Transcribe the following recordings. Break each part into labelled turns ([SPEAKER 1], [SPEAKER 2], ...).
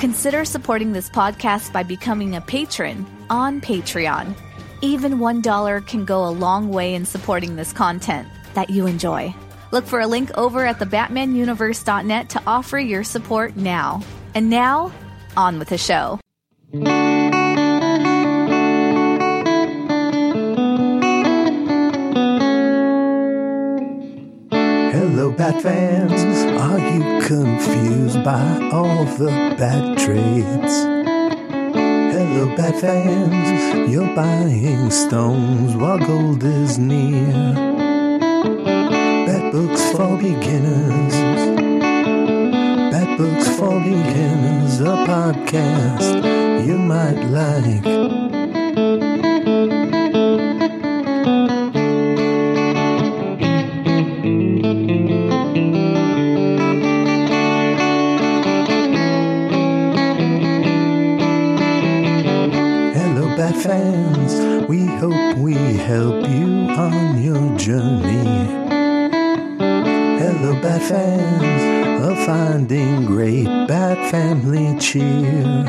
[SPEAKER 1] Consider supporting this podcast by becoming a patron on Patreon. Even $1 can go a long way in supporting this content that you enjoy. Look for a link over at thebatmanuniverse.net to offer your support now. And now, on with the show.
[SPEAKER 2] Bat fans. Are you confused by all the bad trades? Hello, bad fans. You're buying stones while gold is near. Bat books for beginners. Bat books for beginners. A podcast you might like. Hello, fans. We hope we help you on your journey. Hello, Bat fans of finding great Bat family cheer.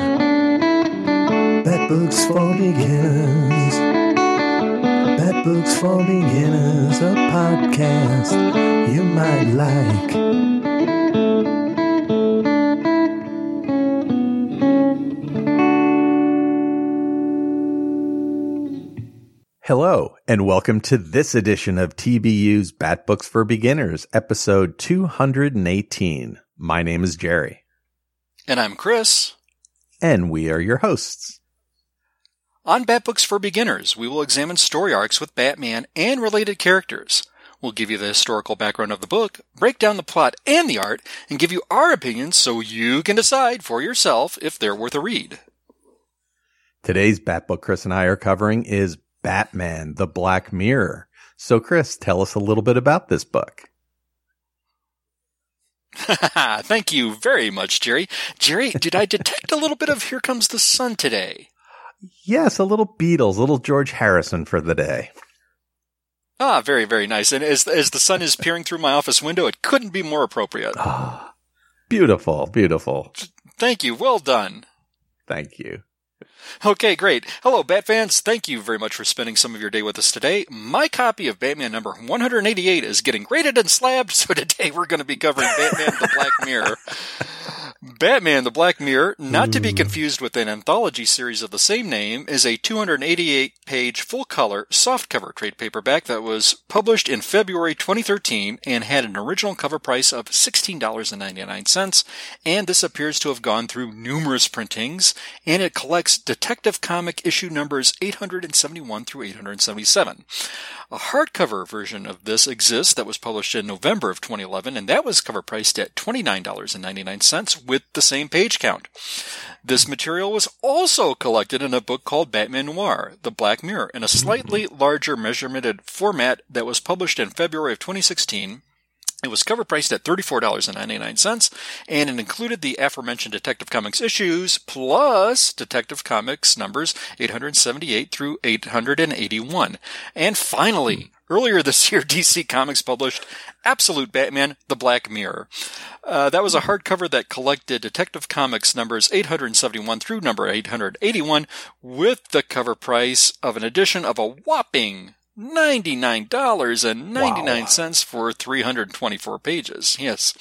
[SPEAKER 2] Bat books for beginners. Bat books for beginners, a podcast you might like.
[SPEAKER 3] Hello, and welcome to this edition of TBU's Bat Books for Beginners, episode 218. My name is Jerry,
[SPEAKER 4] And I'm Chris.
[SPEAKER 3] and we are your hosts.
[SPEAKER 4] On Bat Books for Beginners, we will examine story arcs with Batman and related characters. We'll give you the historical background of the book, break down the plot and the art, and give you our opinions so you can decide for yourself if they're worth a read.
[SPEAKER 3] Today's Bat Book Chris and I are covering is Batman, the Black Mirror. So, Chris, tell us a little bit about this book.
[SPEAKER 4] Thank you very much, Jerry. Jerry, did I detect a little bit of Here Comes the Sun today?
[SPEAKER 3] Yes, a little Beatles, a little George Harrison for the day.
[SPEAKER 4] Ah, very, very nice. And as, as the sun is peering through my office window, it couldn't be more appropriate.
[SPEAKER 3] Ah, beautiful, beautiful.
[SPEAKER 4] Thank you. Well done.
[SPEAKER 3] Thank you.
[SPEAKER 4] Okay, great. Hello, Bat fans. Thank you very much for spending some of your day with us today. My copy of Batman number 188 is getting graded and slabbed, so today we're going to be covering Batman the Black Mirror. Batman the Black Mirror, not to be hmm. confused with an anthology series of the same name, is a 288 page full color softcover trade paperback that was published in February 2013 and had an original cover price of $16.99. And this appears to have gone through numerous printings and it collects Detective Comic issue numbers 871 through 877. A hardcover version of this exists that was published in November of 2011, and that was cover priced at $29.99 with the same page count. This material was also collected in a book called Batman Noir, The Black Mirror, in a slightly mm-hmm. larger measuremented format that was published in February of 2016. It was cover priced at $34.99, and it included the aforementioned Detective Comics issues plus Detective Comics numbers 878 through 881. And finally, earlier this year, DC Comics published Absolute Batman, The Black Mirror. Uh, that was a hardcover that collected Detective Comics numbers 871 through number 881 with the cover price of an edition of a whopping $99.99 for 324 pages. Yes.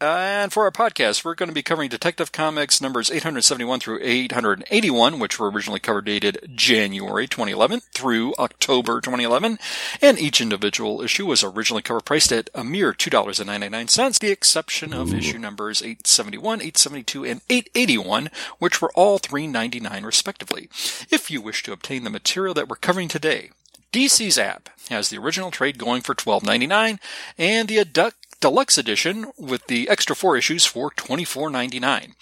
[SPEAKER 4] And for our podcast, we're going to be covering Detective Comics numbers 871 through 881, which were originally cover dated January 2011 through October 2011. And each individual issue was originally cover priced at a mere $2.99, the exception of issue numbers 871, 872, and 881, which were all $3.99 respectively. If you wish to obtain the material that we're covering today, DC's app has the original trade going for $12.99 and the Adduct deluxe edition with the extra four issues for $24.99.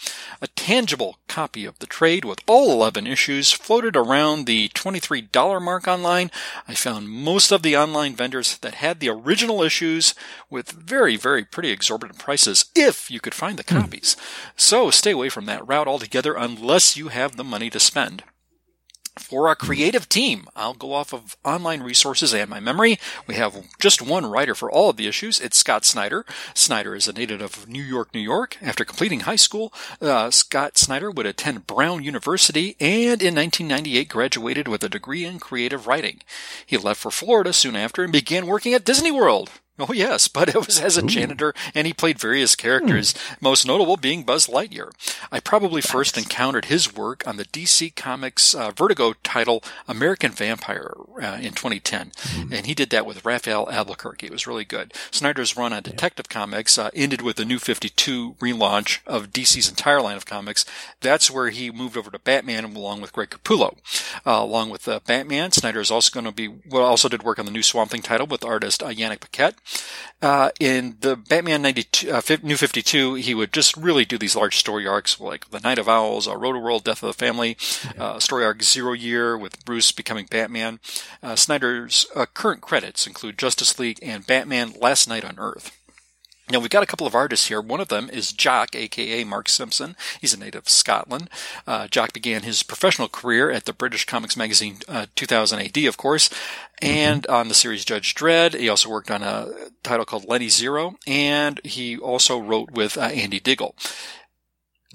[SPEAKER 4] A tangible copy of the trade with all 11 issues floated around the $23 mark online. I found most of the online vendors that had the original issues with very, very pretty exorbitant prices if you could find the copies. Hmm. So stay away from that route altogether unless you have the money to spend. For our creative team, I'll go off of online resources and my memory. We have just one writer for all of the issues. It's Scott Snyder. Snyder is a native of New York, New York. After completing high school, uh, Scott Snyder would attend Brown University and in 1998 graduated with a degree in creative writing. He left for Florida soon after and began working at Disney World. Oh yes, but it was as a Ooh. janitor, and he played various characters, mm. most notable being Buzz Lightyear. I probably nice. first encountered his work on the DC Comics uh, Vertigo title American Vampire uh, in 2010, mm. and he did that with Rafael Albuquerque. It was really good. Snyder's run on Detective yeah. Comics uh, ended with the New 52 relaunch of DC's entire line of comics. That's where he moved over to Batman along with Greg Capullo. Uh, along with uh, Batman, Snyder is also going to be well, also did work on the new Swamp Thing title with artist uh, Yannick Paquette. Uh, in the Batman 92, uh, New 52, he would just really do these large story arcs like The Night of Owls, uh, Rotworld, Death of the Family, uh, story arc Zero Year with Bruce becoming Batman. Uh, Snyder's uh, current credits include Justice League and Batman Last Night on Earth. Now we've got a couple of artists here. One of them is Jock, aka Mark Simpson. He's a native of Scotland. Uh, Jock began his professional career at the British Comics Magazine uh, 2000 AD, of course, and mm-hmm. on the series Judge Dredd. He also worked on a title called Lenny Zero, and he also wrote with uh, Andy Diggle.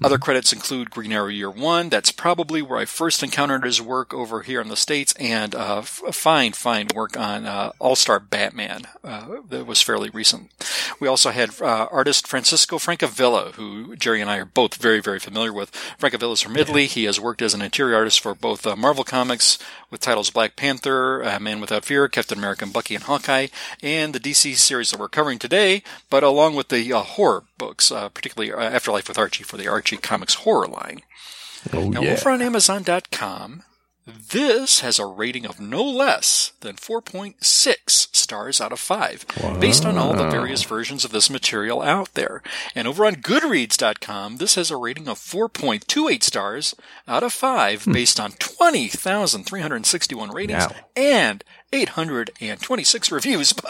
[SPEAKER 4] Other credits include Green Arrow Year One. That's probably where I first encountered his work over here in the States, and uh, f- fine, fine work on uh, All Star Batman. Uh, that was fairly recent. We also had uh, artist Francisco Francavilla, who Jerry and I are both very, very familiar with. Francavilla is from Italy. He has worked as an interior artist for both uh, Marvel Comics with titles Black Panther, uh, Man Without Fear, Captain America, Bucky, and Hawkeye, and the DC series that we're covering today, but along with the horror books, uh, particularly uh, Afterlife with Archie for the Archie Archie Comics horror line. Oh, now, yeah. over on Amazon.com, this has a rating of no less than 4.6 stars out of 5, wow. based on all the various versions of this material out there. And over on Goodreads.com, this has a rating of 4.28 stars out of 5, hmm. based on 20,361 ratings and 826 reviews.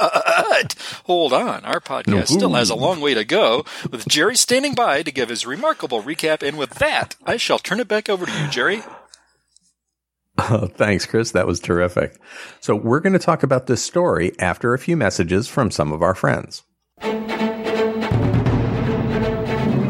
[SPEAKER 4] But hold on, our podcast still has a long way to go, with Jerry standing by to give his remarkable recap. And with that, I shall turn it back over to you, Jerry.
[SPEAKER 3] Oh, thanks, Chris. That was terrific. So, we're going to talk about this story after a few messages from some of our friends.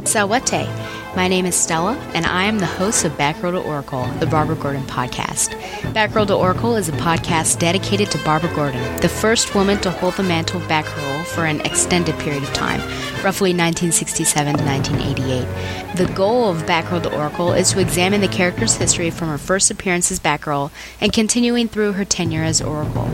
[SPEAKER 5] Sawate. My name is Stella, and I am the host of Batgirl to Oracle, the Barbara Gordon podcast. Batgirl to Oracle is a podcast dedicated to Barbara Gordon, the first woman to hold the mantle of Batgirl for an extended period of time, roughly 1967 to 1988. The goal of Batgirl to Oracle is to examine the character's history from her first appearance as Batgirl and continuing through her tenure as Oracle.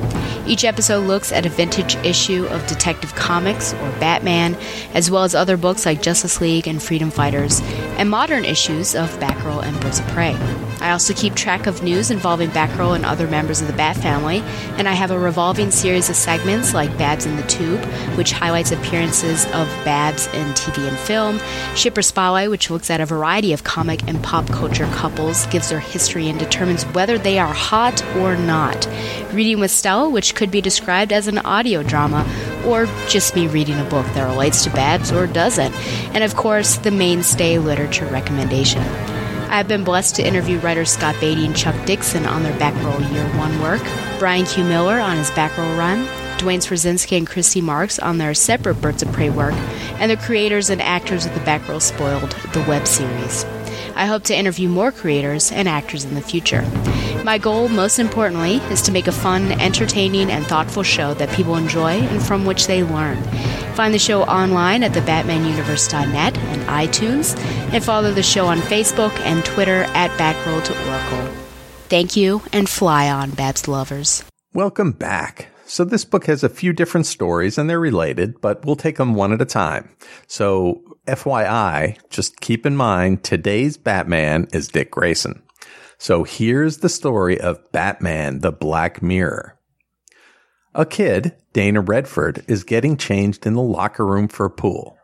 [SPEAKER 5] Each episode looks at a vintage issue of Detective Comics or Batman, as well as other books like Justice League and Freedom Fighters and modern issues of Batgirl and Birds of Prey. I also keep track of news involving Batgirl and other members of the Bat family, and I have a revolving series of segments like Babs in the Tube, which highlights appearances of Babs in TV and film, Shipper Spotlight, which looks at a variety of comic and pop culture couples, gives their history, and determines whether they are hot or not, Reading with Stella, which could be described as an audio drama, or just me reading a book that relates to Babs or doesn't, and of course, the mainstay literature recommendation. I've been blessed to interview writers Scott Beatty and Chuck Dixon on their Batgirl Year One work, Brian Q. Miller on his Batgirl run, Duane Swierczynski and Christy Marx on their separate Birds of Prey work, and the creators and actors of the Batgirl Spoiled, the web series. I hope to interview more creators and actors in the future. My goal, most importantly, is to make a fun, entertaining, and thoughtful show that people enjoy and from which they learn. Find the show online at thebatmanuniverse.net and iTunes, and follow the show on Facebook and Twitter at Batgirl to Oracle. Thank you, and fly on, Babs lovers.
[SPEAKER 3] Welcome back. So this book has a few different stories and they're related, but we'll take them one at a time. So FYI, just keep in mind today's Batman is Dick Grayson. So here's the story of Batman, the Black Mirror. A kid, Dana Redford, is getting changed in the locker room for a pool.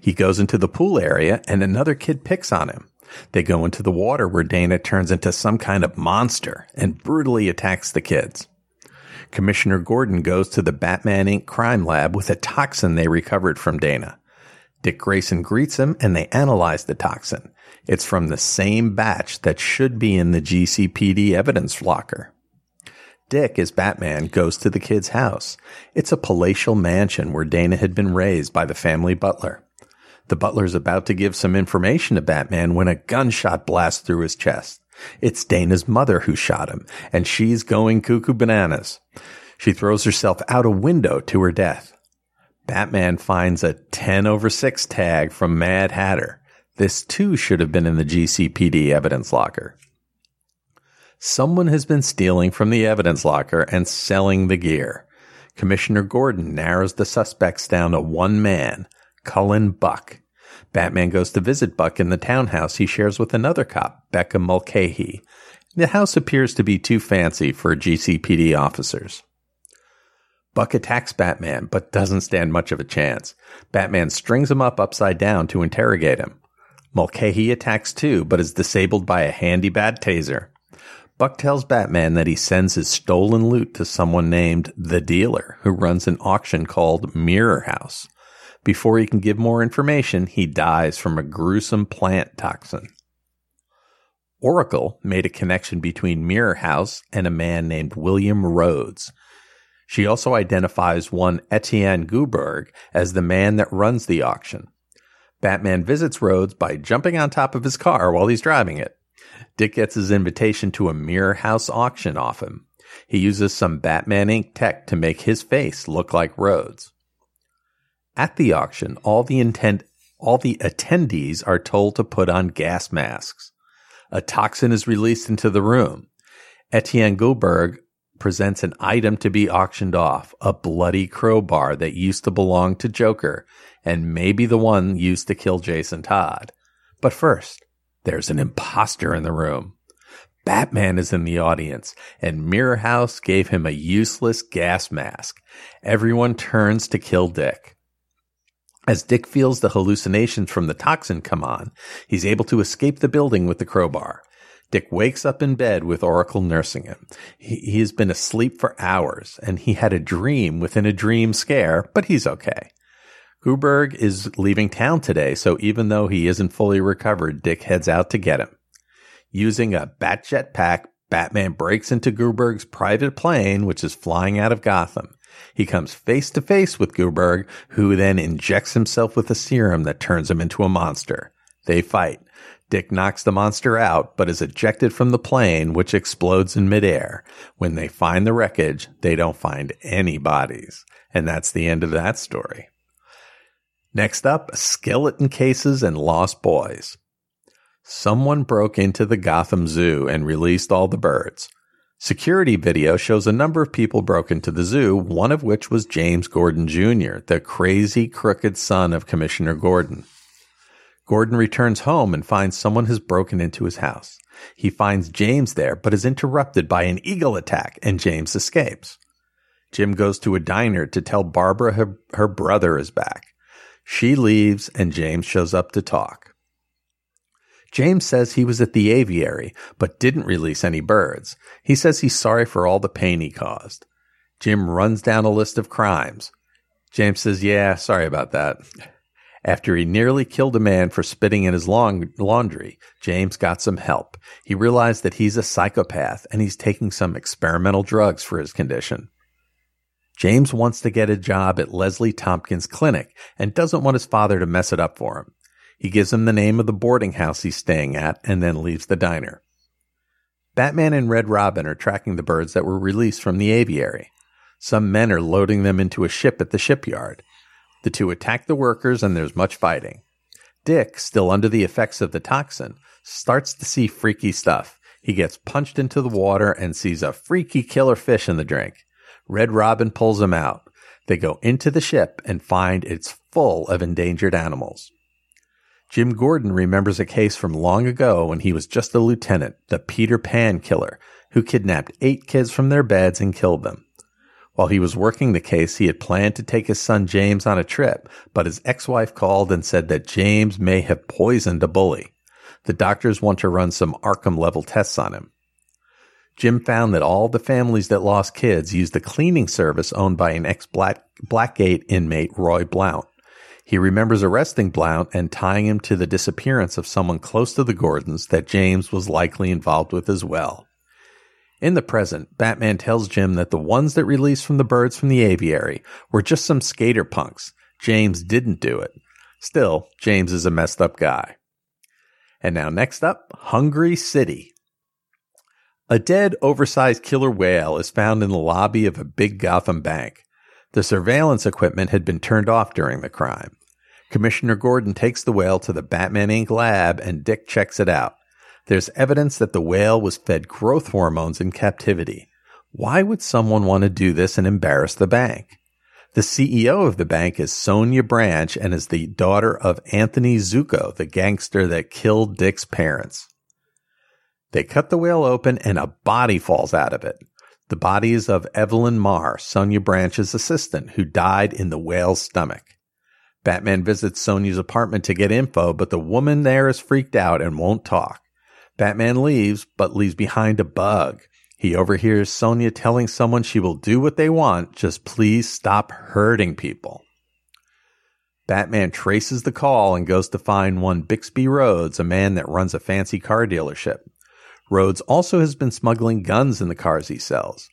[SPEAKER 3] He goes into the pool area and another kid picks on him. They go into the water where Dana turns into some kind of monster and brutally attacks the kids. Commissioner Gordon goes to the Batman Inc. crime lab with a toxin they recovered from Dana. Dick Grayson greets him and they analyze the toxin. It's from the same batch that should be in the GCPD evidence locker. Dick, as Batman, goes to the kid's house. It's a palatial mansion where Dana had been raised by the family butler. The butler's about to give some information to Batman when a gunshot blasts through his chest. It's Dana's mother who shot him, and she's going cuckoo bananas. She throws herself out a window to her death. Batman finds a 10 over 6 tag from Mad Hatter. This too should have been in the GCPD evidence locker. Someone has been stealing from the evidence locker and selling the gear. Commissioner Gordon narrows the suspects down to one man, Cullen Buck. Batman goes to visit Buck in the townhouse he shares with another cop, Becca Mulcahy. The house appears to be too fancy for GCPD officers. Buck attacks Batman, but doesn't stand much of a chance. Batman strings him up upside down to interrogate him. Mulcahy attacks too, but is disabled by a handy bad taser. Buck tells Batman that he sends his stolen loot to someone named The Dealer, who runs an auction called Mirror House. Before he can give more information, he dies from a gruesome plant toxin. Oracle made a connection between Mirror House and a man named William Rhodes. She also identifies one Etienne Guberg as the man that runs the auction. Batman visits Rhodes by jumping on top of his car while he's driving it. Dick gets his invitation to a Mirror House auction off him. He uses some Batman Inc. tech to make his face look like Rhodes. At the auction, all the intent, all the attendees are told to put on gas masks. A toxin is released into the room. Etienne Guberg presents an item to be auctioned off, a bloody crowbar that used to belong to Joker and maybe the one used to kill Jason Todd. But first, there's an imposter in the room. Batman is in the audience and Mirror House gave him a useless gas mask. Everyone turns to kill Dick. As Dick feels the hallucinations from the toxin come on, he's able to escape the building with the crowbar. Dick wakes up in bed with Oracle nursing him. He, he has been asleep for hours and he had a dream within a dream scare, but he's okay. Guberg is leaving town today, so even though he isn't fully recovered, Dick heads out to get him. Using a bat jetpack, Batman breaks into Guberg's private plane, which is flying out of Gotham. He comes face to face with Guberg, who then injects himself with a serum that turns him into a monster. They fight. Dick knocks the monster out, but is ejected from the plane, which explodes in midair. When they find the wreckage, they don't find any bodies. And that's the end of that story. Next up, skeleton cases and lost boys. Someone broke into the Gotham Zoo and released all the birds. Security video shows a number of people broke into the zoo, one of which was James Gordon Jr., the crazy, crooked son of Commissioner Gordon. Gordon returns home and finds someone has broken into his house. He finds James there, but is interrupted by an eagle attack, and James escapes. Jim goes to a diner to tell Barbara her, her brother is back. She leaves, and James shows up to talk. James says he was at the aviary, but didn't release any birds. He says he's sorry for all the pain he caused. Jim runs down a list of crimes. James says, Yeah, sorry about that. After he nearly killed a man for spitting in his long laundry, James got some help. He realized that he's a psychopath and he's taking some experimental drugs for his condition. James wants to get a job at Leslie Tompkins' clinic and doesn't want his father to mess it up for him. He gives him the name of the boarding house he's staying at and then leaves the diner. Batman and Red Robin are tracking the birds that were released from the aviary. Some men are loading them into a ship at the shipyard. The two attack the workers and there's much fighting. Dick, still under the effects of the toxin, starts to see freaky stuff. He gets punched into the water and sees a freaky killer fish in the drink. Red Robin pulls him out. They go into the ship and find it's full of endangered animals. Jim Gordon remembers a case from long ago when he was just a lieutenant, the Peter Pan killer, who kidnapped eight kids from their beds and killed them. While he was working the case, he had planned to take his son James on a trip, but his ex-wife called and said that James may have poisoned a bully. The doctors want to run some Arkham level tests on him. Jim found that all the families that lost kids used the cleaning service owned by an ex-Blackgate inmate, Roy Blount. He remembers arresting Blount and tying him to the disappearance of someone close to the Gordons that James was likely involved with as well. In the present, Batman tells Jim that the ones that released from the birds from the aviary were just some skater punks. James didn't do it. Still, James is a messed up guy. And now next up, Hungry City. A dead, oversized killer whale is found in the lobby of a big Gotham bank. The surveillance equipment had been turned off during the crime. Commissioner Gordon takes the whale to the Batman Inc. lab and Dick checks it out. There's evidence that the whale was fed growth hormones in captivity. Why would someone want to do this and embarrass the bank? The CEO of the bank is Sonia Branch and is the daughter of Anthony Zucco, the gangster that killed Dick's parents. They cut the whale open and a body falls out of it. The bodies of Evelyn Marr, Sonia Branch's assistant, who died in the whale's stomach. Batman visits Sonia's apartment to get info, but the woman there is freaked out and won't talk. Batman leaves, but leaves behind a bug. He overhears Sonia telling someone she will do what they want, just please stop hurting people. Batman traces the call and goes to find one Bixby Rhodes, a man that runs a fancy car dealership. Rhodes also has been smuggling guns in the cars he sells.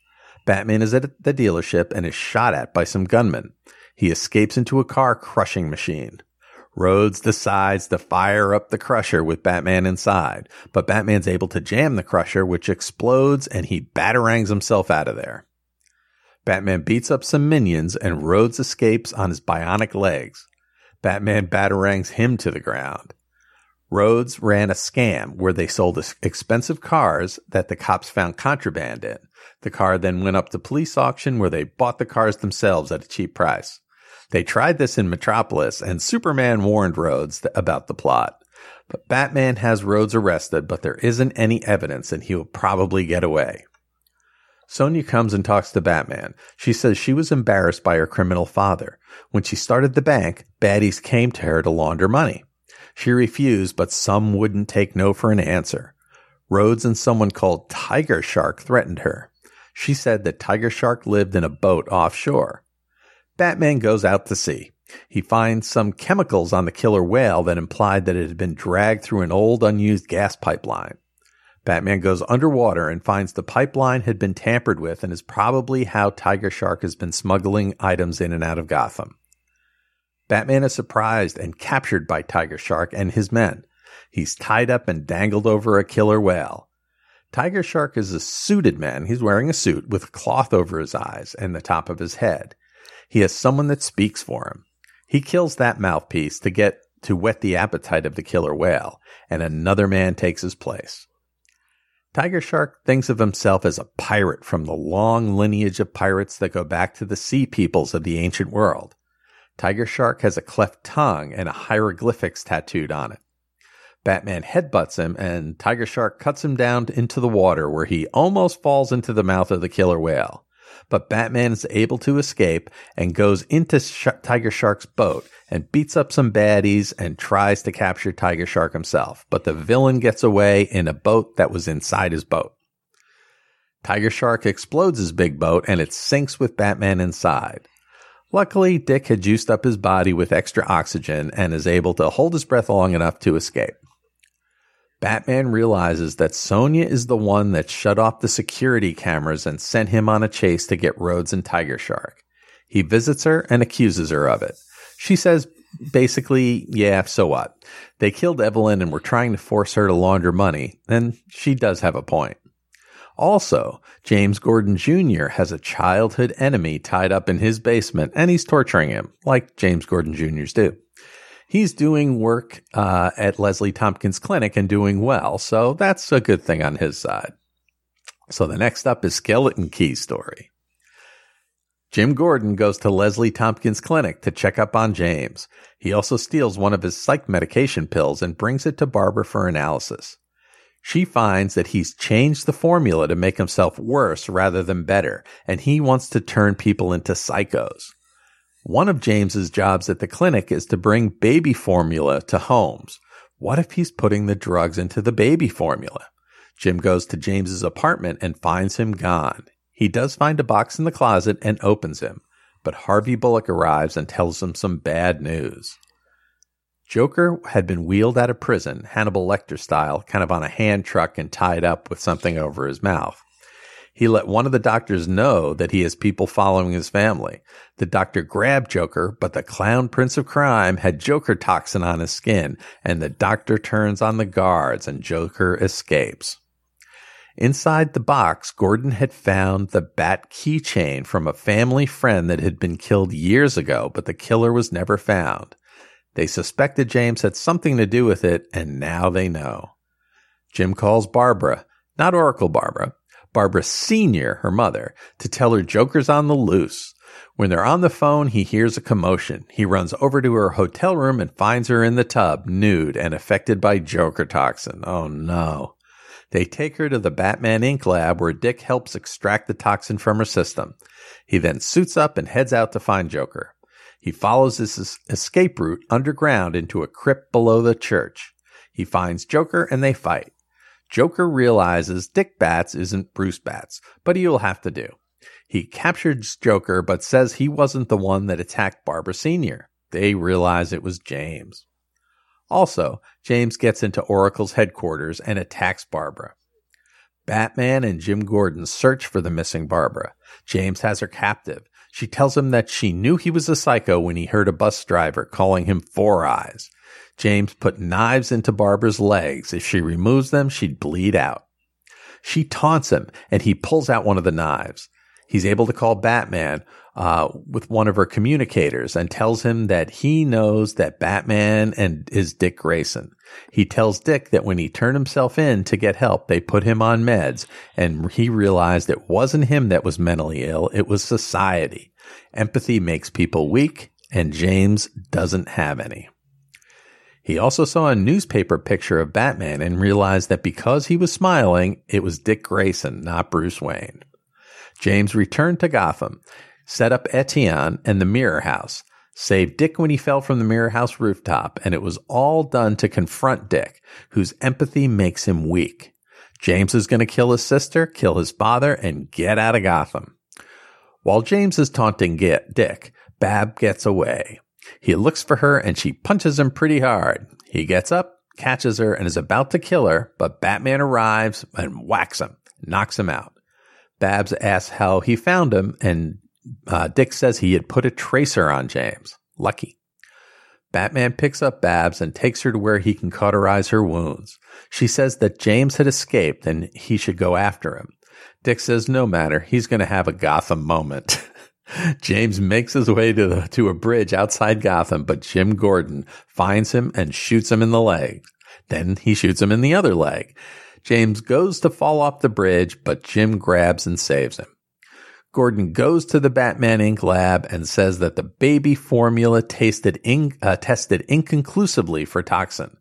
[SPEAKER 3] Batman is at the dealership and is shot at by some gunmen. He escapes into a car crushing machine. Rhodes decides to fire up the crusher with Batman inside, but Batman's able to jam the crusher, which explodes and he batarangs himself out of there. Batman beats up some minions and Rhodes escapes on his bionic legs. Batman batarangs him to the ground. Rhodes ran a scam where they sold expensive cars that the cops found contraband in. The car then went up to police auction where they bought the cars themselves at a cheap price. They tried this in Metropolis, and Superman warned Rhodes about the plot. But Batman has Rhodes arrested, but there isn't any evidence, and he will probably get away. Sonia comes and talks to Batman. She says she was embarrassed by her criminal father. When she started the bank, baddies came to her to launder money. She refused, but some wouldn't take no for an answer. Rhodes and someone called Tiger Shark threatened her. She said that Tiger Shark lived in a boat offshore. Batman goes out to sea. He finds some chemicals on the killer whale that implied that it had been dragged through an old unused gas pipeline. Batman goes underwater and finds the pipeline had been tampered with and is probably how Tiger Shark has been smuggling items in and out of Gotham. Batman is surprised and captured by Tiger Shark and his men. He's tied up and dangled over a killer whale. Tiger Shark is a suited man. He's wearing a suit with cloth over his eyes and the top of his head. He has someone that speaks for him. He kills that mouthpiece to get to whet the appetite of the killer whale, and another man takes his place. Tiger Shark thinks of himself as a pirate from the long lineage of pirates that go back to the sea peoples of the ancient world. Tiger Shark has a cleft tongue and a hieroglyphics tattooed on it. Batman headbutts him and Tiger Shark cuts him down into the water where he almost falls into the mouth of the killer whale but Batman is able to escape and goes into Sh- Tiger Shark's boat and beats up some baddies and tries to capture Tiger Shark himself. But the villain gets away in a boat that was inside his boat. Tiger Shark explodes his big boat and it sinks with Batman inside. Luckily, Dick had juiced up his body with extra oxygen and is able to hold his breath long enough to escape. Batman realizes that Sonia is the one that shut off the security cameras and sent him on a chase to get Rhodes and Tiger Shark. He visits her and accuses her of it. She says basically, yeah, so what? They killed Evelyn and were trying to force her to launder money, and she does have a point. Also, James Gordon Jr. has a childhood enemy tied up in his basement and he's torturing him, like James Gordon Jr.'s do he's doing work uh, at Leslie Tompkins Clinic and doing well. So that's a good thing on his side. So the next up is Skeleton Key story. Jim Gordon goes to Leslie Tompkins Clinic to check up on James. He also steals one of his psych medication pills and brings it to Barbara for analysis. She finds that he's changed the formula to make himself worse rather than better, and he wants to turn people into psychos. One of James's jobs at the clinic is to bring baby formula to homes. What if he's putting the drugs into the baby formula? Jim goes to James's apartment and finds him gone. He does find a box in the closet and opens him, but Harvey Bullock arrives and tells him some bad news. Joker had been wheeled out of prison, Hannibal Lecter style, kind of on a hand truck and tied up with something over his mouth. He let one of the doctors know that he has people following his family. The doctor grabbed Joker, but the clown prince of crime had Joker toxin on his skin, and the doctor turns on the guards and Joker escapes. Inside the box, Gordon had found the bat keychain from a family friend that had been killed years ago, but the killer was never found. They suspected James had something to do with it, and now they know. Jim calls Barbara, not Oracle Barbara, Barbara Sr., her mother, to tell her Joker's on the loose. When they're on the phone, he hears a commotion. He runs over to her hotel room and finds her in the tub, nude and affected by Joker toxin. Oh no. They take her to the Batman Inc. lab where Dick helps extract the toxin from her system. He then suits up and heads out to find Joker. He follows his escape route underground into a crypt below the church. He finds Joker and they fight. Joker realizes Dick Bats isn't Bruce Bats, but he'll have to do. He captures Joker but says he wasn't the one that attacked Barbara Sr. They realize it was James. Also, James gets into Oracle's headquarters and attacks Barbara. Batman and Jim Gordon search for the missing Barbara. James has her captive. She tells him that she knew he was a psycho when he heard a bus driver calling him Four Eyes. James put knives into Barbara's legs. If she removes them, she'd bleed out. She taunts him and he pulls out one of the knives. He's able to call Batman, uh, with one of her communicators and tells him that he knows that Batman and is Dick Grayson. He tells Dick that when he turned himself in to get help, they put him on meds and he realized it wasn't him that was mentally ill. It was society. Empathy makes people weak and James doesn't have any. He also saw a newspaper picture of Batman and realized that because he was smiling, it was Dick Grayson, not Bruce Wayne. James returned to Gotham set up Etienne and the Mirror House, saved Dick when he fell from the Mirror House rooftop, and it was all done to confront Dick, whose empathy makes him weak. James is going to kill his sister, kill his father, and get out of Gotham. While James is taunting Dick, Bab gets away. He looks for her and she punches him pretty hard. He gets up, catches her, and is about to kill her, but Batman arrives and whacks him, knocks him out. Babs asks how he found him, and uh, Dick says he had put a tracer on James. Lucky. Batman picks up Babs and takes her to where he can cauterize her wounds. She says that James had escaped and he should go after him. Dick says no matter, he's going to have a Gotham moment. James makes his way to the, to a bridge outside Gotham, but Jim Gordon finds him and shoots him in the leg. Then he shoots him in the other leg. James goes to fall off the bridge, but Jim grabs and saves him. Gordon goes to the Batman Inc. lab and says that the baby formula tasted in, uh, tested inconclusively for toxin.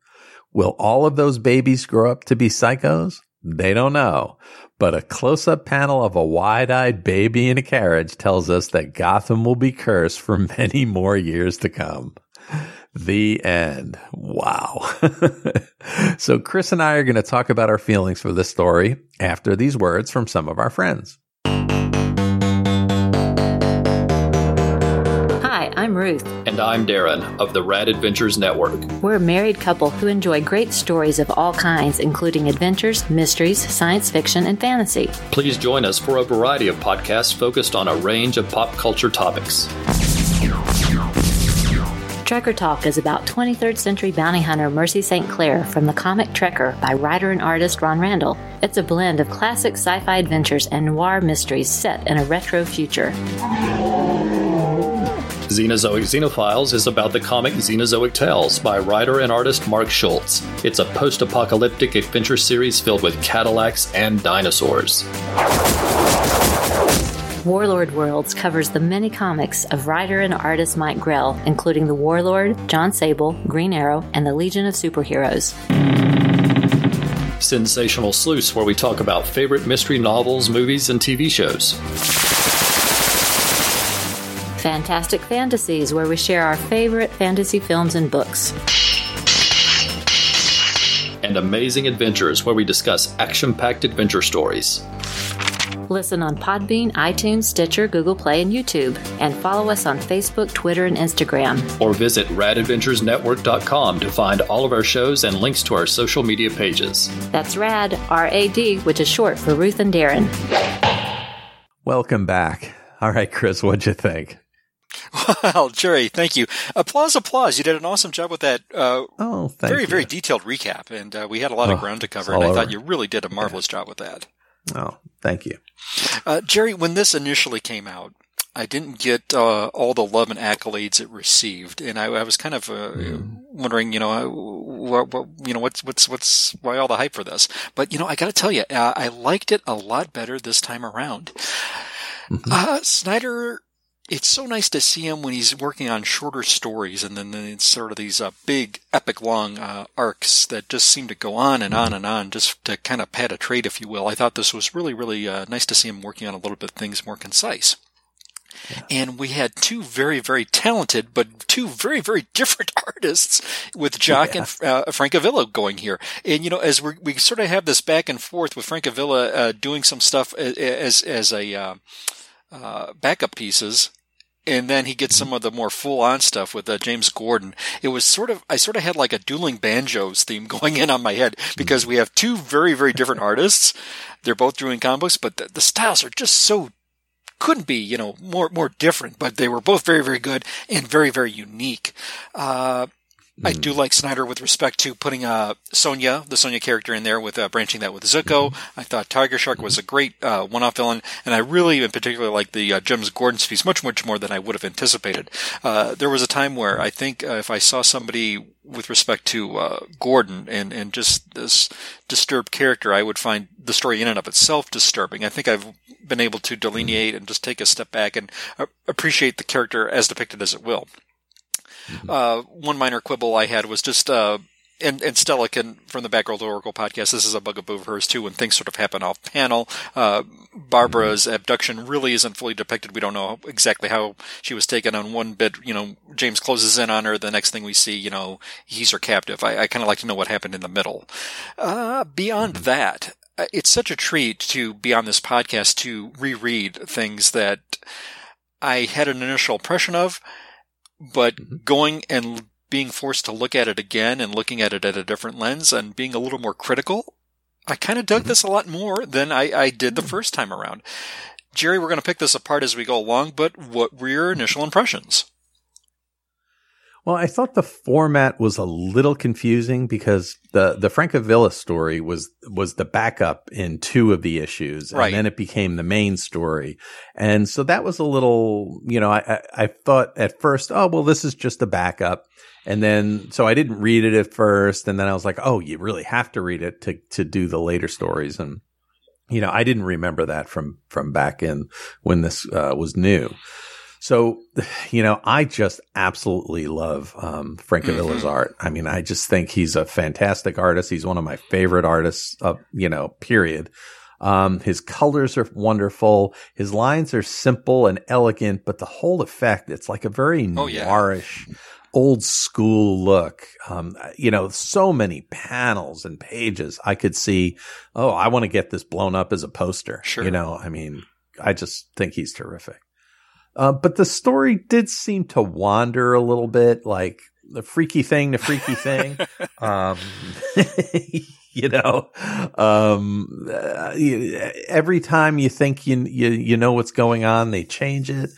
[SPEAKER 3] Will all of those babies grow up to be psychos? They don't know. But a close up panel of a wide eyed baby in a carriage tells us that Gotham will be cursed for many more years to come. The end. Wow. so Chris and I are going to talk about our feelings for this story after these words from some of our friends.
[SPEAKER 6] I'm Ruth.
[SPEAKER 7] And I'm Darren of the Rad Adventures Network.
[SPEAKER 6] We're a married couple who enjoy great stories of all kinds, including adventures, mysteries, science fiction, and fantasy.
[SPEAKER 7] Please join us for a variety of podcasts focused on a range of pop culture topics.
[SPEAKER 6] Trekker Talk is about 23rd century bounty hunter Mercy St. Clair from the comic Trekker by writer and artist Ron Randall. It's a blend of classic sci fi adventures and noir mysteries set in a retro future.
[SPEAKER 7] Xenozoic Xenophiles is about the comic Xenozoic Tales by writer and artist Mark Schultz. It's a post apocalyptic adventure series filled with Cadillacs and dinosaurs.
[SPEAKER 6] Warlord Worlds covers the many comics of writer and artist Mike Grell, including The Warlord, Jon Sable, Green Arrow, and the Legion of Superheroes.
[SPEAKER 7] Sensational Sleuths, where we talk about favorite mystery novels, movies, and TV shows.
[SPEAKER 6] Fantastic Fantasies, where we share our favorite fantasy films and books.
[SPEAKER 7] And Amazing Adventures, where we discuss action packed adventure stories.
[SPEAKER 6] Listen on Podbean, iTunes, Stitcher, Google Play, and YouTube. And follow us on Facebook, Twitter, and Instagram.
[SPEAKER 7] Or visit radadventuresnetwork.com to find all of our shows and links to our social media pages.
[SPEAKER 6] That's RAD, R A D, which is short for Ruth and Darren.
[SPEAKER 3] Welcome back. All right, Chris, what'd you think?
[SPEAKER 4] Well, Jerry, thank you. Applause, applause. You did an awesome job with that. Uh,
[SPEAKER 3] Oh, thank
[SPEAKER 4] very,
[SPEAKER 3] you.
[SPEAKER 4] very detailed recap, and uh, we had a lot of
[SPEAKER 3] Oh,
[SPEAKER 4] ground to cover, and I
[SPEAKER 3] all
[SPEAKER 4] thought you really did a marvelous job with that.
[SPEAKER 3] Oh, thank you.
[SPEAKER 4] Uh, Jerry, when this initially came out, I didn't get uh, all the love and accolades it received, and I, I was kind of uh, wondering, you know, uh, what, what, you know, what's what's what's why all the hype for this? But you know, I got to tell you, uh, I liked it a lot better this time around. Uh, Snyder. It's so nice to see him when he's working on shorter stories, and then, then it's sort of these uh, big, epic, long uh, arcs that just seem to go on and on and on, just to kind of pad a trade, if you will. I thought this was really, really uh, nice to see him working on a little bit of things more concise. And we had two very, very talented, but two very, very different artists with Jock and uh, Francavilla going here. And, you know, as we we sort of have this back and forth with Francavilla uh, doing some stuff as, as a uh, uh, backup pieces, and then he gets some of the more full-on stuff with uh, James Gordon. It was sort of I sort of had like a dueling banjos theme going in on my head because we have two very very different artists. They're both doing comic books, but the, the styles are just so couldn't be you know more more different. But they were both very very good and very very unique. Uh, I do like Snyder with respect to putting uh, Sonya, the Sonya character, in there with uh, branching that with Zucco. I thought Tiger Shark was a great uh, one-off villain, and I really, in particular, like the uh, James Gordon's piece much, much more than I would have anticipated. Uh, there was a time where I think uh, if I saw somebody with respect to uh, Gordon and and just this disturbed character, I would find the story in and of itself disturbing. I think I've been able to delineate and just take a step back and uh, appreciate the character as depicted as it will. Uh, one minor quibble I had was just, uh, and, and Stella can, from the Batgirl to Oracle podcast, this is a bugaboo of hers too, when things sort of happen off panel. Uh, Barbara's abduction really isn't fully depicted. We don't know exactly how she was taken on one bit. You know, James closes in on her. The next thing we see, you know, he's her captive. I, I kind of like to know what happened in the middle. Uh, beyond that, uh, it's such a treat to be on this podcast to reread things that I had an initial impression of, but mm-hmm. going and being forced to look at it again and looking at it at a different lens and being a little more critical, I kind of dug mm-hmm. this a lot more than I, I did the mm. first time around. Jerry, we're going to pick this apart as we go along, but what were your initial impressions?
[SPEAKER 3] Well, I thought the format was a little confusing because the the Francavilla story was was the backup in two of the issues, and
[SPEAKER 4] Right.
[SPEAKER 3] then it became the main story, and so that was a little, you know, I I, I thought at first, oh well, this is just a backup, and then so I didn't read it at first, and then I was like, oh, you really have to read it to to do the later stories, and you know, I didn't remember that from from back in when this uh, was new. So, you know, I just absolutely love um, Francavilla's art. I mean, I just think he's a fantastic artist. He's one of my favorite artists, uh, you know, period. Um, his colors are wonderful. His lines are simple and elegant, but the whole effect, it's like a very
[SPEAKER 4] Oh, yeah.
[SPEAKER 3] noirish, old school look. Um, you know, so many panels and pages. I could see, oh, I want to get this blown up as a poster.
[SPEAKER 4] Sure.
[SPEAKER 3] You know, I mean, I just think he's terrific. Uh, but the story did seem to wander a little bit, like the freaky thing the freaky thing. um, you know, um, uh, you- every time you think you, you you know what's going on, they change it.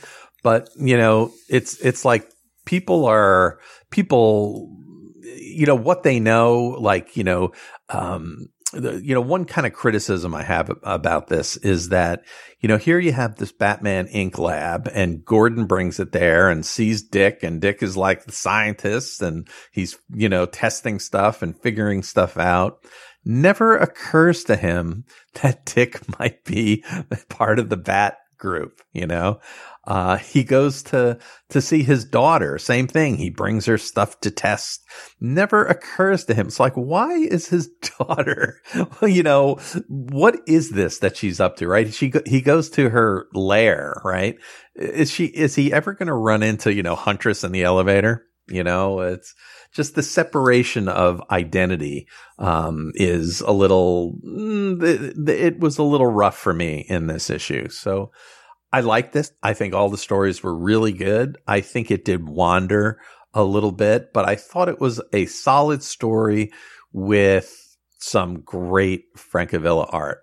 [SPEAKER 3] But you know, it's it's like people are people, you know, what they know, like you know, um, the, you know, one kind of criticism I have about this is that, you know, here you have this Batman Inc. lab and Gordon brings it there and sees Dick and Dick is like the scientist and he's, you know, testing stuff and figuring stuff out. Never occurs to him that Dick might be part of the Bat group, you know? Uh, he goes to, to see his daughter. Same thing. He brings her stuff to test. Never occurs to him. It's like, why is his daughter, you know, what is this that she's up to, right? She, he goes to her lair, right? Is she, is he ever going to run into, you know, Huntress in the elevator? You know, it's just the separation of identity, um, is a little, mm, it, it was a little rough for me in this issue. So, I like this. I think all the stories were really good. I think it did wander a little bit, but I thought it was a solid story with some great Francavilla art.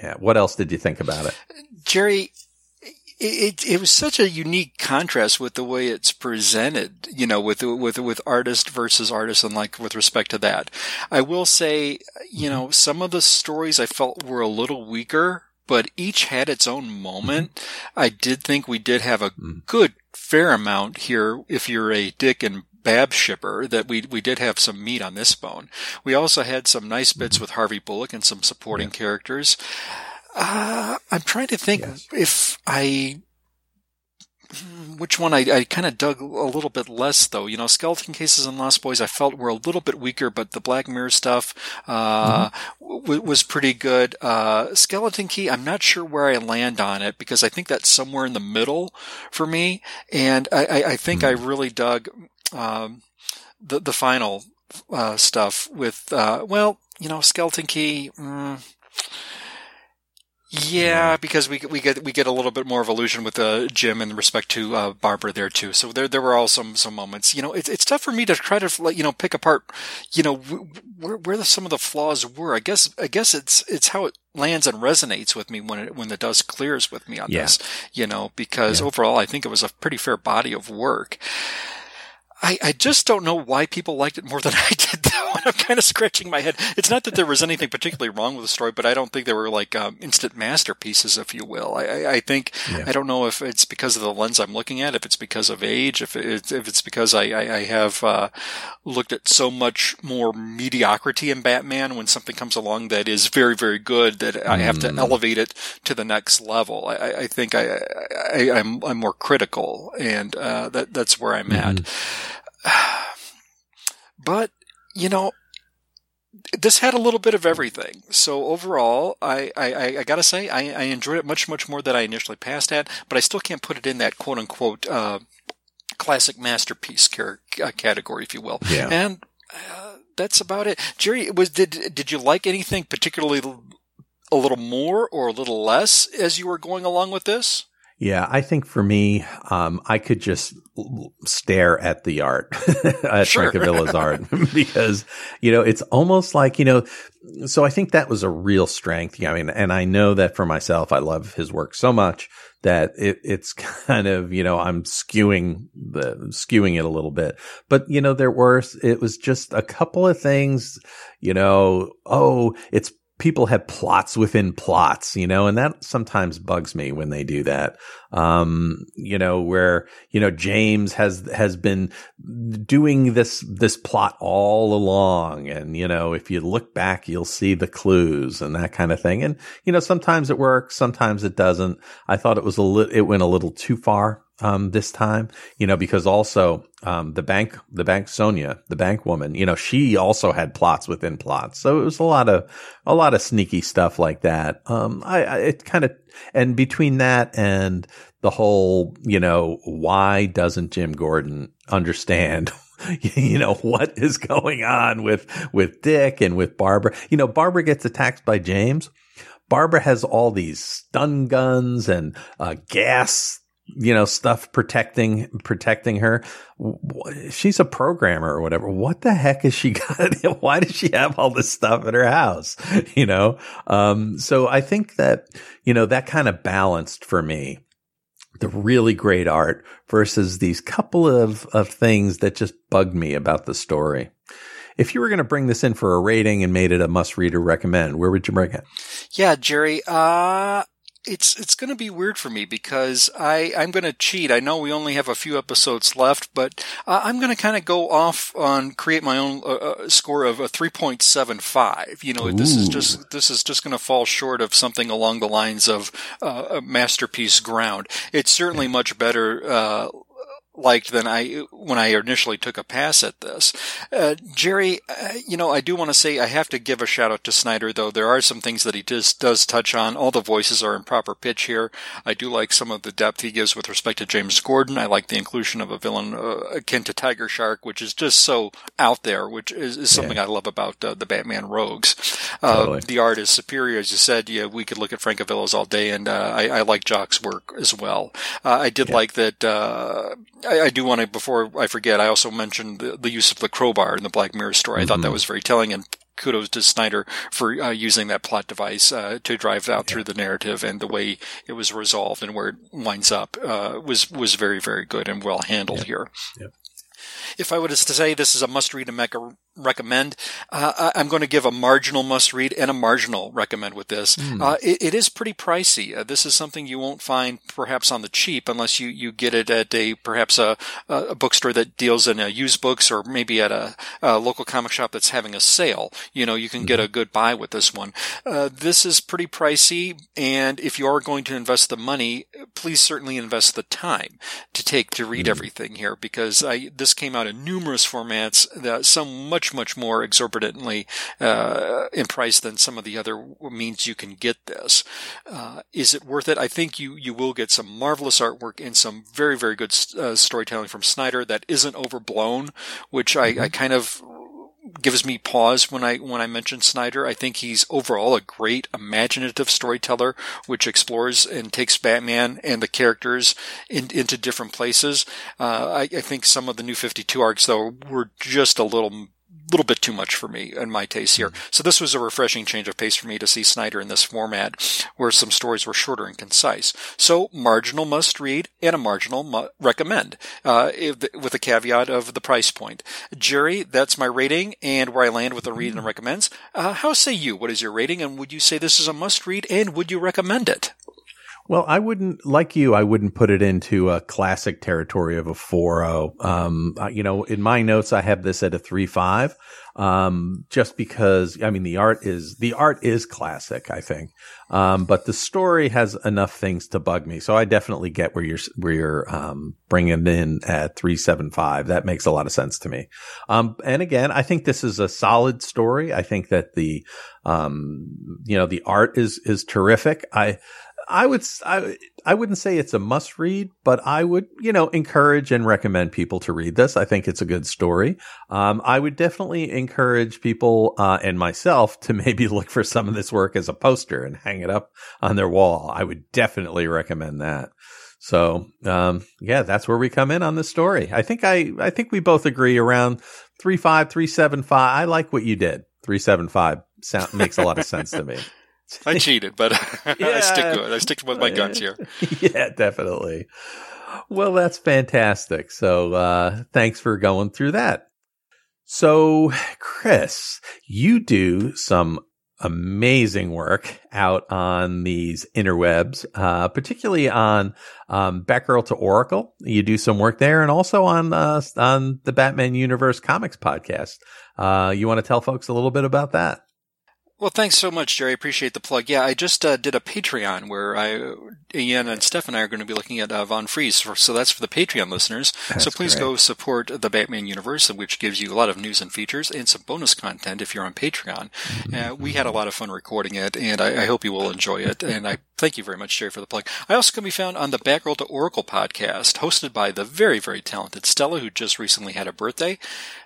[SPEAKER 3] Yeah. What else did you think about it?
[SPEAKER 4] Jerry, it, it, was such a unique contrast with the way it's presented, you know, with, with, with artist versus artist and like with respect to that. I will say, you know, some of the stories I felt were a little weaker but each had its own moment. Mm-hmm. I did think we did have a mm. good fair amount here if you're a Dick and Babs shipper that we we did have some meat on this bone. We also had some nice bits mm-hmm. with Harvey Bullock and some supporting yeah. characters. Uh, I'm trying to think yes. if I which one I, I kind of dug a little bit less though. You know, Skeleton Cases and Lost Boys I felt were a little bit weaker, but the Black Mirror stuff uh, mm-hmm. w- was pretty good. Uh, Skeleton Key, I'm not sure where I land on it because I think that's somewhere in the middle for me, and I, I, I think mm-hmm. I really dug um, the the final uh, stuff with uh, well, you know, Skeleton Key. Mm, yeah, because we we get we get a little bit more of illusion with uh, Jim in respect to uh, Barbara there too. So there there were all some some moments. You know, it's it's tough for me to try to you know pick apart. You know where where the, some of the flaws were. I guess I guess it's it's how it lands and resonates with me when it when the dust clears with me on yeah. this. You know, because yeah. overall I think it was a pretty fair body of work. I, I just don't know why people liked it more than I did, I'm kind of scratching my head. It's not that there was anything particularly wrong with the story, but I don't think there were like um, instant masterpieces, if you will. I, I, I think yeah. I don't know if it's because of the lens I'm looking at, if it's because of age, if it's if it's because I I, I have uh, looked at so much more mediocrity in Batman when something comes along that is very very good that I have to mm. elevate it to the next level. I, I think I, I am I'm, I'm more critical, and uh, that that's where I'm mm-hmm. at. but, you know, this had a little bit of everything. So overall, I, I, I gotta say, I, I enjoyed it much, much more than I initially passed at, but I still can't put it in that quote unquote, uh, classic masterpiece car- uh, category, if you will.
[SPEAKER 3] Yeah.
[SPEAKER 4] And, uh, that's about it. Jerry, was, did, did you like anything particularly a little more or a little less as you were going along with this?
[SPEAKER 3] Yeah, I think for me, um, I could just stare at the art, at sure. Francavilla's art, because, you know, it's almost like, you know, so I think that was a real strength. I mean, and I know that for myself, I love his work so much that it, it's kind of, you know, I'm skewing the, skewing it a little bit, but, you know, there were, it was just a couple of things, you know, oh, it's people have plots within plots, you know, and that sometimes bugs me when they do that. Um, you know, where, you know, James has, has been doing this, this plot all along. And, you know, if you look back, you'll see the clues and that kind of thing. And, you know, sometimes it works, sometimes it doesn't. I thought it was a little, it went a little too far um, this time, you know, because also, um, the bank, the bank Sonia, the bank woman, you know, she also had plots within plots. So it was a lot of, a lot of sneaky stuff like that. Um, I, I it kind of, and between that and the whole, you know, why doesn't Jim Gordon understand you know what is going on with with Dick and with Barbara. You know, Barbara gets attacked by James. Barbara has all these stun guns and uh, gas you know, stuff protecting, protecting her. She's a programmer or whatever. What the heck has she got? Why does she have all this stuff at her house? You know? Um, so I think that, you know, that kind of balanced for me the really great art versus these couple of, of things that just bugged me about the story. If you were going to bring this in for a rating and made it a must read or recommend, where would you bring it?
[SPEAKER 4] Yeah, Jerry, uh, it's it's going to be weird for me because I I'm going to cheat. I know we only have a few episodes left, but I'm going to kind of go off on create my own uh, uh score of a 3.75. You know, Ooh. this is just this is just going to fall short of something along the lines of uh, a masterpiece ground. It's certainly much better uh, liked than I when I initially took a pass at this. Uh, Jerry, uh, you know, I do want to say I have to give a shout out to Snyder though. There are some things that he just does touch on. All the voices are in proper pitch here. I do like some of the depth he gives with respect to James Gordon. I like the inclusion of a villain uh, akin to Tiger Shark, which is just so out there, which is, is something yeah. I love about uh, the Batman Rogues. Uh, totally. The art is superior, as you said. Yeah, we could look at Frank Francavilla's all day, and uh, I, I, like Jock's work as well. I did yeah. like that I, I do want to, before I forget, I also mentioned the, the, use of the crowbar in the Black Mirror story. I mm-hmm. thought that mm-hmm. was very telling and kudos to Snyder for uh, using that plot device uh, to drive out yeah. through the narrative and the way it was resolved and where it winds up uh, was was very very good and well handled here. If I was to say this is a must read and mecha recommend. Uh, I'm going to give a marginal must read and a marginal recommend with this. Mm. Uh, it, it is pretty pricey. Uh, this is something you won't find perhaps on the cheap unless you, you get it at a perhaps a, a bookstore that deals in used books or maybe at a, a, local comic shop that's having a sale. You know, you can mm-hmm. get a good buy with this one. Uh, this is pretty pricey, and if you are going to invest the money, please certainly invest the time to take to read mm. everything here because I, this came out in numerous formats. That some much much, more exorbitantly uh, in price than some of the other means you can get this. Uh, is it worth it? I think you you will get some marvelous artwork and some very very good uh, storytelling from Snyder that isn't overblown, which I, mm-hmm. I kind of gives me pause when I when I mention Snyder. I think he's overall a great imaginative storyteller, which explores and takes Batman and the characters in, into different places. Uh, I, I, think some of the New Fifty Two arcs though were just a little little bit too much for me and my taste here. Mm-hmm. So this was a refreshing change of pace for me to see Snyder in this format where some stories were shorter and concise. So marginal must read and a marginal mu- recommend, uh, with a caveat of the price point. Jerry, that's my rating and where I land with a read and mm-hmm. recommends. Uh, how say you? What is your rating? And would you say this is a must read and would you recommend it?
[SPEAKER 3] Well, I wouldn't like you. I wouldn't put it into a classic territory of a 4-0. Um, you know, in my notes, I have this at a 3-5. Um, just because, I mean, the art is, the art is classic, I think. Um, but the story has enough things to bug me. So I definitely get where you're, where you're, um, bringing in at 375. That makes a lot of sense to me. Um, and again, I think this is a solid story. I think that the, um, you know, the art is, is terrific. I, I would I, I wouldn't say it's a must read, but I would you know encourage and recommend people to read this. I think it's a good story. Um, I would definitely encourage people uh, and myself to maybe look for some of this work as a poster and hang it up on their wall. I would definitely recommend that. So um, yeah, that's where we come in on the story. I think I I think we both agree around three five three seven five. I like what you did. Three seven five sound makes a lot of sense to me.
[SPEAKER 4] I cheated, but yeah. I stick to it. I stick with my guns here.
[SPEAKER 3] yeah, definitely. Well, that's fantastic. So, uh, thanks for going through that. So, Chris, you do some amazing work out on these interwebs, uh, particularly on um, Batgirl to Oracle. You do some work there, and also on uh, on the Batman Universe Comics podcast. Uh, you want to tell folks a little bit about that?
[SPEAKER 4] Well, thanks so much, Jerry. Appreciate the plug. Yeah, I just uh, did a Patreon where I, Ian and Steph and I are going to be looking at uh, Von Freeze. For, so that's for the Patreon listeners. That's so please great. go support the Batman universe, which gives you a lot of news and features and some bonus content if you're on Patreon. Mm-hmm. Uh, we had a lot of fun recording it, and I, I, hope you will enjoy it. And I thank you very much, Jerry, for the plug. I also can be found on the Batgirl to Oracle podcast, hosted by the very, very talented Stella, who just recently had a birthday.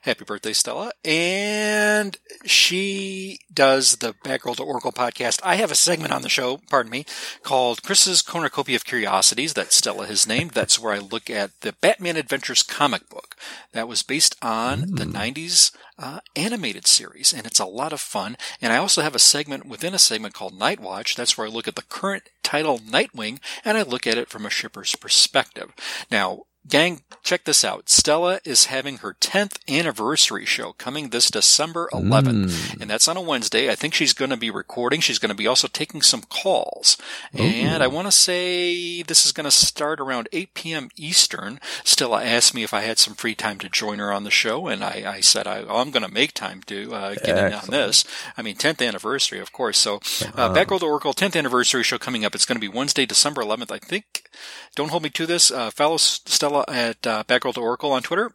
[SPEAKER 4] Happy birthday, Stella! And she does the Batgirl to Oracle podcast, I have a segment on the show, pardon me, called Chris's Cornucopia of Curiosities that Stella has named. That's where I look at the Batman Adventures comic book that was based on mm. the 90s uh, animated series, and it's a lot of fun. And I also have a segment within a segment called Night Watch. That's where I look at the current title Nightwing, and I look at it from a shipper's perspective. Now, Gang, check this out. Stella is having her 10th anniversary show coming this December 11th.
[SPEAKER 3] Mm.
[SPEAKER 4] And that's on a Wednesday. I think she's going to be recording. She's going to be also taking some calls. And I want to say this is going to start around 8 p.m. Eastern. Stella asked me if I had some free time to join her on the show. And I, I said, I, am going to make time to uh, get in on this. I mean, 10th anniversary, of course. So, uh, Batgirl to Oracle 10th anniversary show coming up. It's going to be Wednesday, December 11th. I think. Don't hold me to this. Uh, follow Stella at uh, to Oracle on Twitter.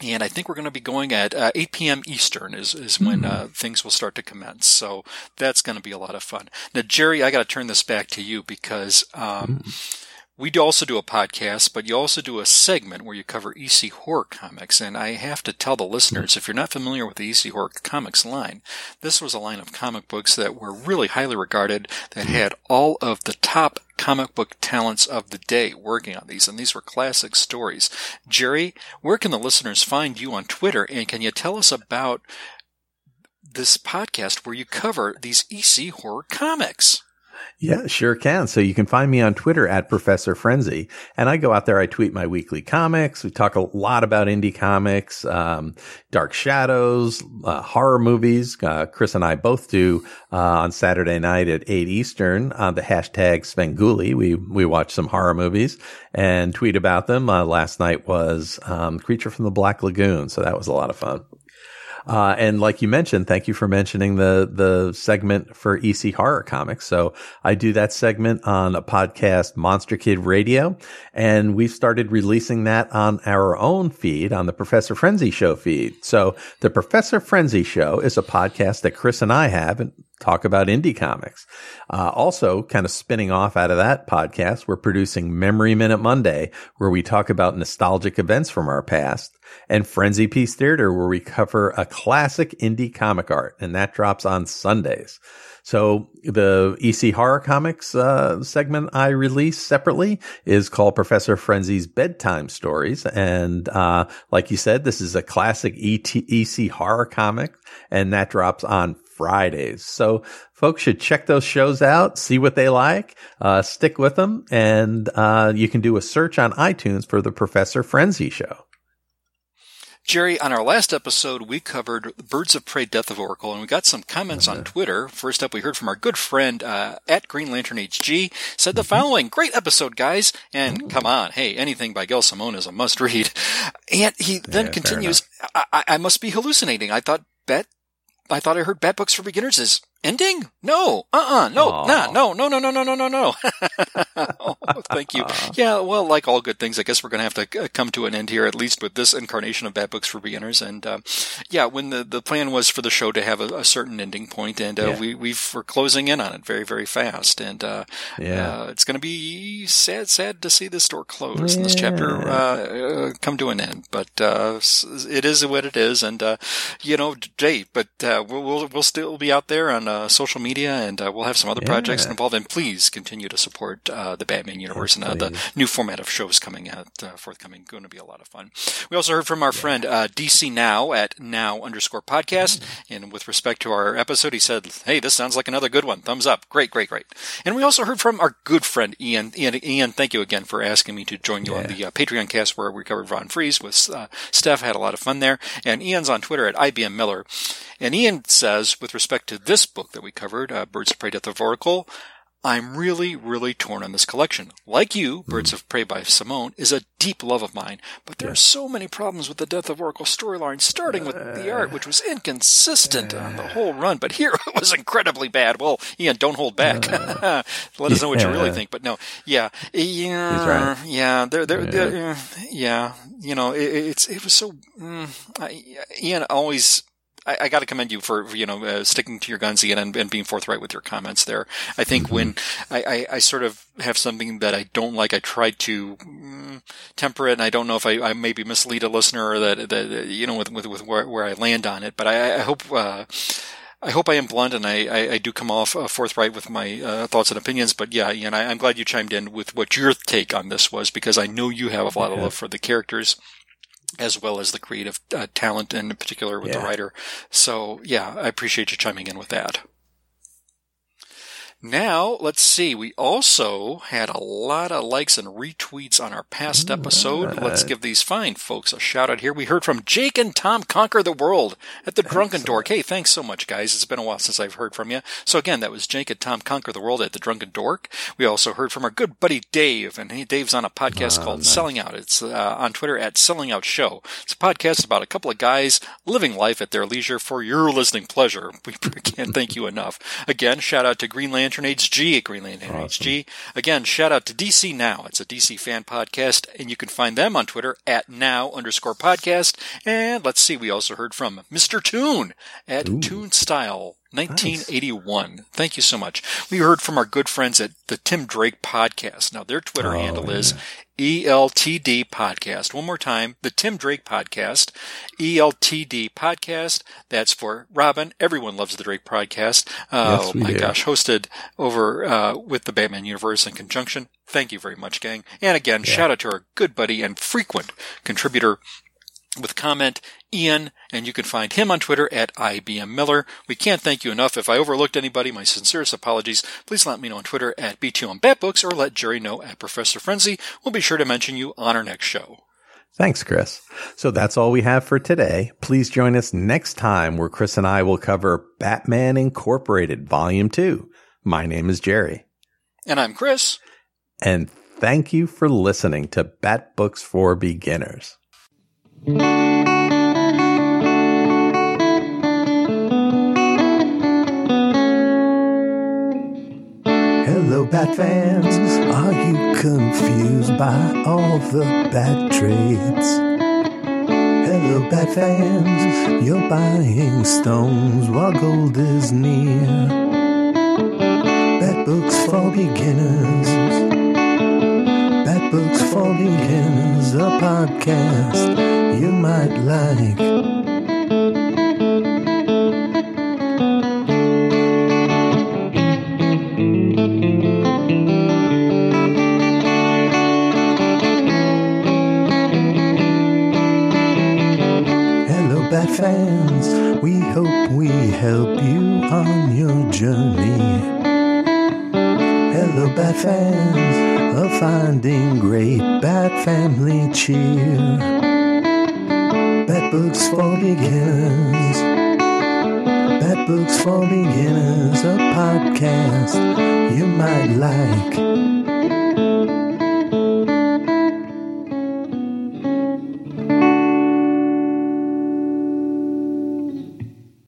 [SPEAKER 4] And I think we're going to be going at uh, 8 p.m. Eastern is, is when uh, things will start to commence. So that's going to be a lot of fun. Now, Jerry, I got to turn this back to you because um, we do also do a podcast, but you also do a segment where you cover EC horror comics. And I have to tell the listeners, if you're not familiar with the EC horror comics line, this was a line of comic books that were really highly regarded, that had all of the top comic book talents of the day working on these. And these were classic stories. Jerry, where can the listeners find you on Twitter? And can you tell us about this podcast where you cover these EC horror comics?
[SPEAKER 3] Yeah, sure can. So you can find me on Twitter at Professor Frenzy, and I go out there. I tweet my weekly comics. We talk a lot about indie comics, um, Dark Shadows, uh, horror movies. Uh, Chris and I both do uh, on Saturday night at eight Eastern on the hashtag Svengoolie. We we watch some horror movies and tweet about them. Uh, last night was um, Creature from the Black Lagoon, so that was a lot of fun. Uh, and like you mentioned, thank you for mentioning the, the segment for EC horror comics. So I do that segment on a podcast, Monster Kid Radio, and we've started releasing that on our own feed on the Professor Frenzy Show feed. So the Professor Frenzy Show is a podcast that Chris and I have and talk about indie comics. Uh, also kind of spinning off out of that podcast, we're producing Memory Minute Monday, where we talk about nostalgic events from our past and Frenzy Piece Theater, where we cover a classic indie comic art, and that drops on Sundays. So the EC Horror Comics uh, segment I release separately is called Professor Frenzy's Bedtime Stories, and uh, like you said, this is a classic ET, EC horror comic, and that drops on Fridays. So folks should check those shows out, see what they like, uh, stick with them, and uh, you can do a search on iTunes for the Professor Frenzy Show.
[SPEAKER 4] Jerry, on our last episode, we covered Birds of Prey Death of Oracle, and we got some comments on Twitter. First up, we heard from our good friend uh, at Green Lantern HG, said the following Great episode, guys. And come on, hey, anything by Gail Simone is a must read. And he then
[SPEAKER 3] Yeah,
[SPEAKER 4] continues, I-, I-, I must be hallucinating. I thought Bet. I thought I heard Bat Books for Beginners is ending. No, uh-uh, no,
[SPEAKER 3] Aw.
[SPEAKER 4] nah, no, no, no, no, no, no, no, no. oh, thank you. Yeah, well, like all good things, I guess we're going to have to uh, come to an end here, at least with this incarnation of Bat Books for Beginners. And uh, yeah, when the, the plan was for the show to have a, a certain ending point, and uh,
[SPEAKER 3] Yeah.
[SPEAKER 4] we we've, we're closing in on it very very fast, and uh,
[SPEAKER 3] Yeah.
[SPEAKER 4] uh, it's going to be sad sad to see this store close and this chapter uh, uh, come to an end. But uh, it is what it is, and uh, you know, Jay, but uh, we'll, we'll we'll still be out there on uh, social media, and uh, we'll have some other projects involved. And please continue to support uh, the Batman universe and uh, the new format of shows coming out uh, forthcoming. Going to be a lot of fun. We also heard from our friend uh, DC Now at Now underscore podcast, and with respect to our episode, he said, "Hey, this sounds like another good one. Thumbs up. Great, great, great." And we also heard from our good friend Ian. Ian, Ian thank you again for asking me to join you on the uh, Patreon cast where we covered Von Freeze with uh, Steph. Had a lot of fun there. And Ian's on Twitter at IBM Miller. And Ian says, with respect to this book that we covered, uh, Birds of Prey, Death of Oracle, I'm really, really torn on this collection. Like you, Birds of Prey by Simone is a deep love of mine, but there are so many problems with the Death of Oracle storyline, starting with the art, which was inconsistent on the whole run, but here it was incredibly bad. Well, Ian, don't hold back. Let us know what you really
[SPEAKER 3] Yeah.
[SPEAKER 4] think. But no, yeah, yeah,
[SPEAKER 3] right.
[SPEAKER 4] yeah, there, there, there, yeah, you know, it, it's, it was so, mm, I, Ian always, I, I got to commend you for, you know, uh, sticking to your guns, Ian, and, and being forthright with your comments there. I think when I, I, I sort of have something that I don't like, I try to mm, temper it, and I don't know if I, I maybe mislead a listener or that, that you know, with, with, with where, where I land on it. But I, I hope, uh, I hope I am blunt and I, I, I do come off uh, forthright with my uh, thoughts and opinions. But yeah, Ian, I, I'm glad you chimed in with what your take on this was because I know you have a lot of love for the characters as well as the creative uh, talent and in particular with the writer. So yeah, I appreciate you chiming in with that. Now, let's see. We also had a lot of likes and retweets on our past episode. Let's give these fine folks a shout out here. We heard from Jake and Tom Conquer the World at the Drunken Dork. Hey, thanks so much, guys. It's been a while since I've heard from you. So again, that was Jake and Tom Conquer the World at the Drunken Dork. We also heard from our good buddy Dave, and he, Dave's on a podcast called Selling Out. It's uh, on Twitter at Selling Out Show. It's a podcast about a couple of guys living life at their leisure for your listening pleasure. We can't thank you enough. Again, shout out to Green Lantern HG at Green Lantern HG. Again, shout out to DC Now. It's a DC fan podcast, and you can find them on Twitter at now underscore podcast. And let's see, we also heard from Mr. Toon at Toon Style. 1981. Thank you so much. We heard from our good friends at the Tim Drake podcast. Now their Twitter
[SPEAKER 3] Oh,
[SPEAKER 4] handle is ELTD podcast. One more time, the Tim Drake podcast, ELTD podcast. That's for Robin. Everyone loves the Drake podcast. Oh
[SPEAKER 3] Yes, we
[SPEAKER 4] my
[SPEAKER 3] do.
[SPEAKER 4] gosh, hosted over uh, with the Batman universe in conjunction. Thank you very much, gang. And again, shout out to our good buddy and frequent contributor with comment Ian, and you can find him on Twitter at IBM Miller. We can't thank you enough. If I overlooked anybody, my sincerest apologies. Please let me know on Twitter at B2M Batbooks or let Jerry know at Professor Frenzy. We'll be sure to mention you on our next show.
[SPEAKER 3] Thanks, Chris. So that's all we have for today. Please join us next time where Chris and I will cover Batman Incorporated Volume 2. My name is Jerry.
[SPEAKER 4] And I'm Chris.
[SPEAKER 3] And thank you for listening to Bat Books for Beginners.
[SPEAKER 2] Bat fans. Are you confused by all the bat trades? Hello, Bat fans. You're buying stones while gold is near. Bat books for beginners. Bat books for beginners. A podcast you might like. Fans. We hope we help you on your journey. Hello, Bat fans of finding great Bat family cheer. Bat books for beginners. Bat books for beginners, a podcast you might like.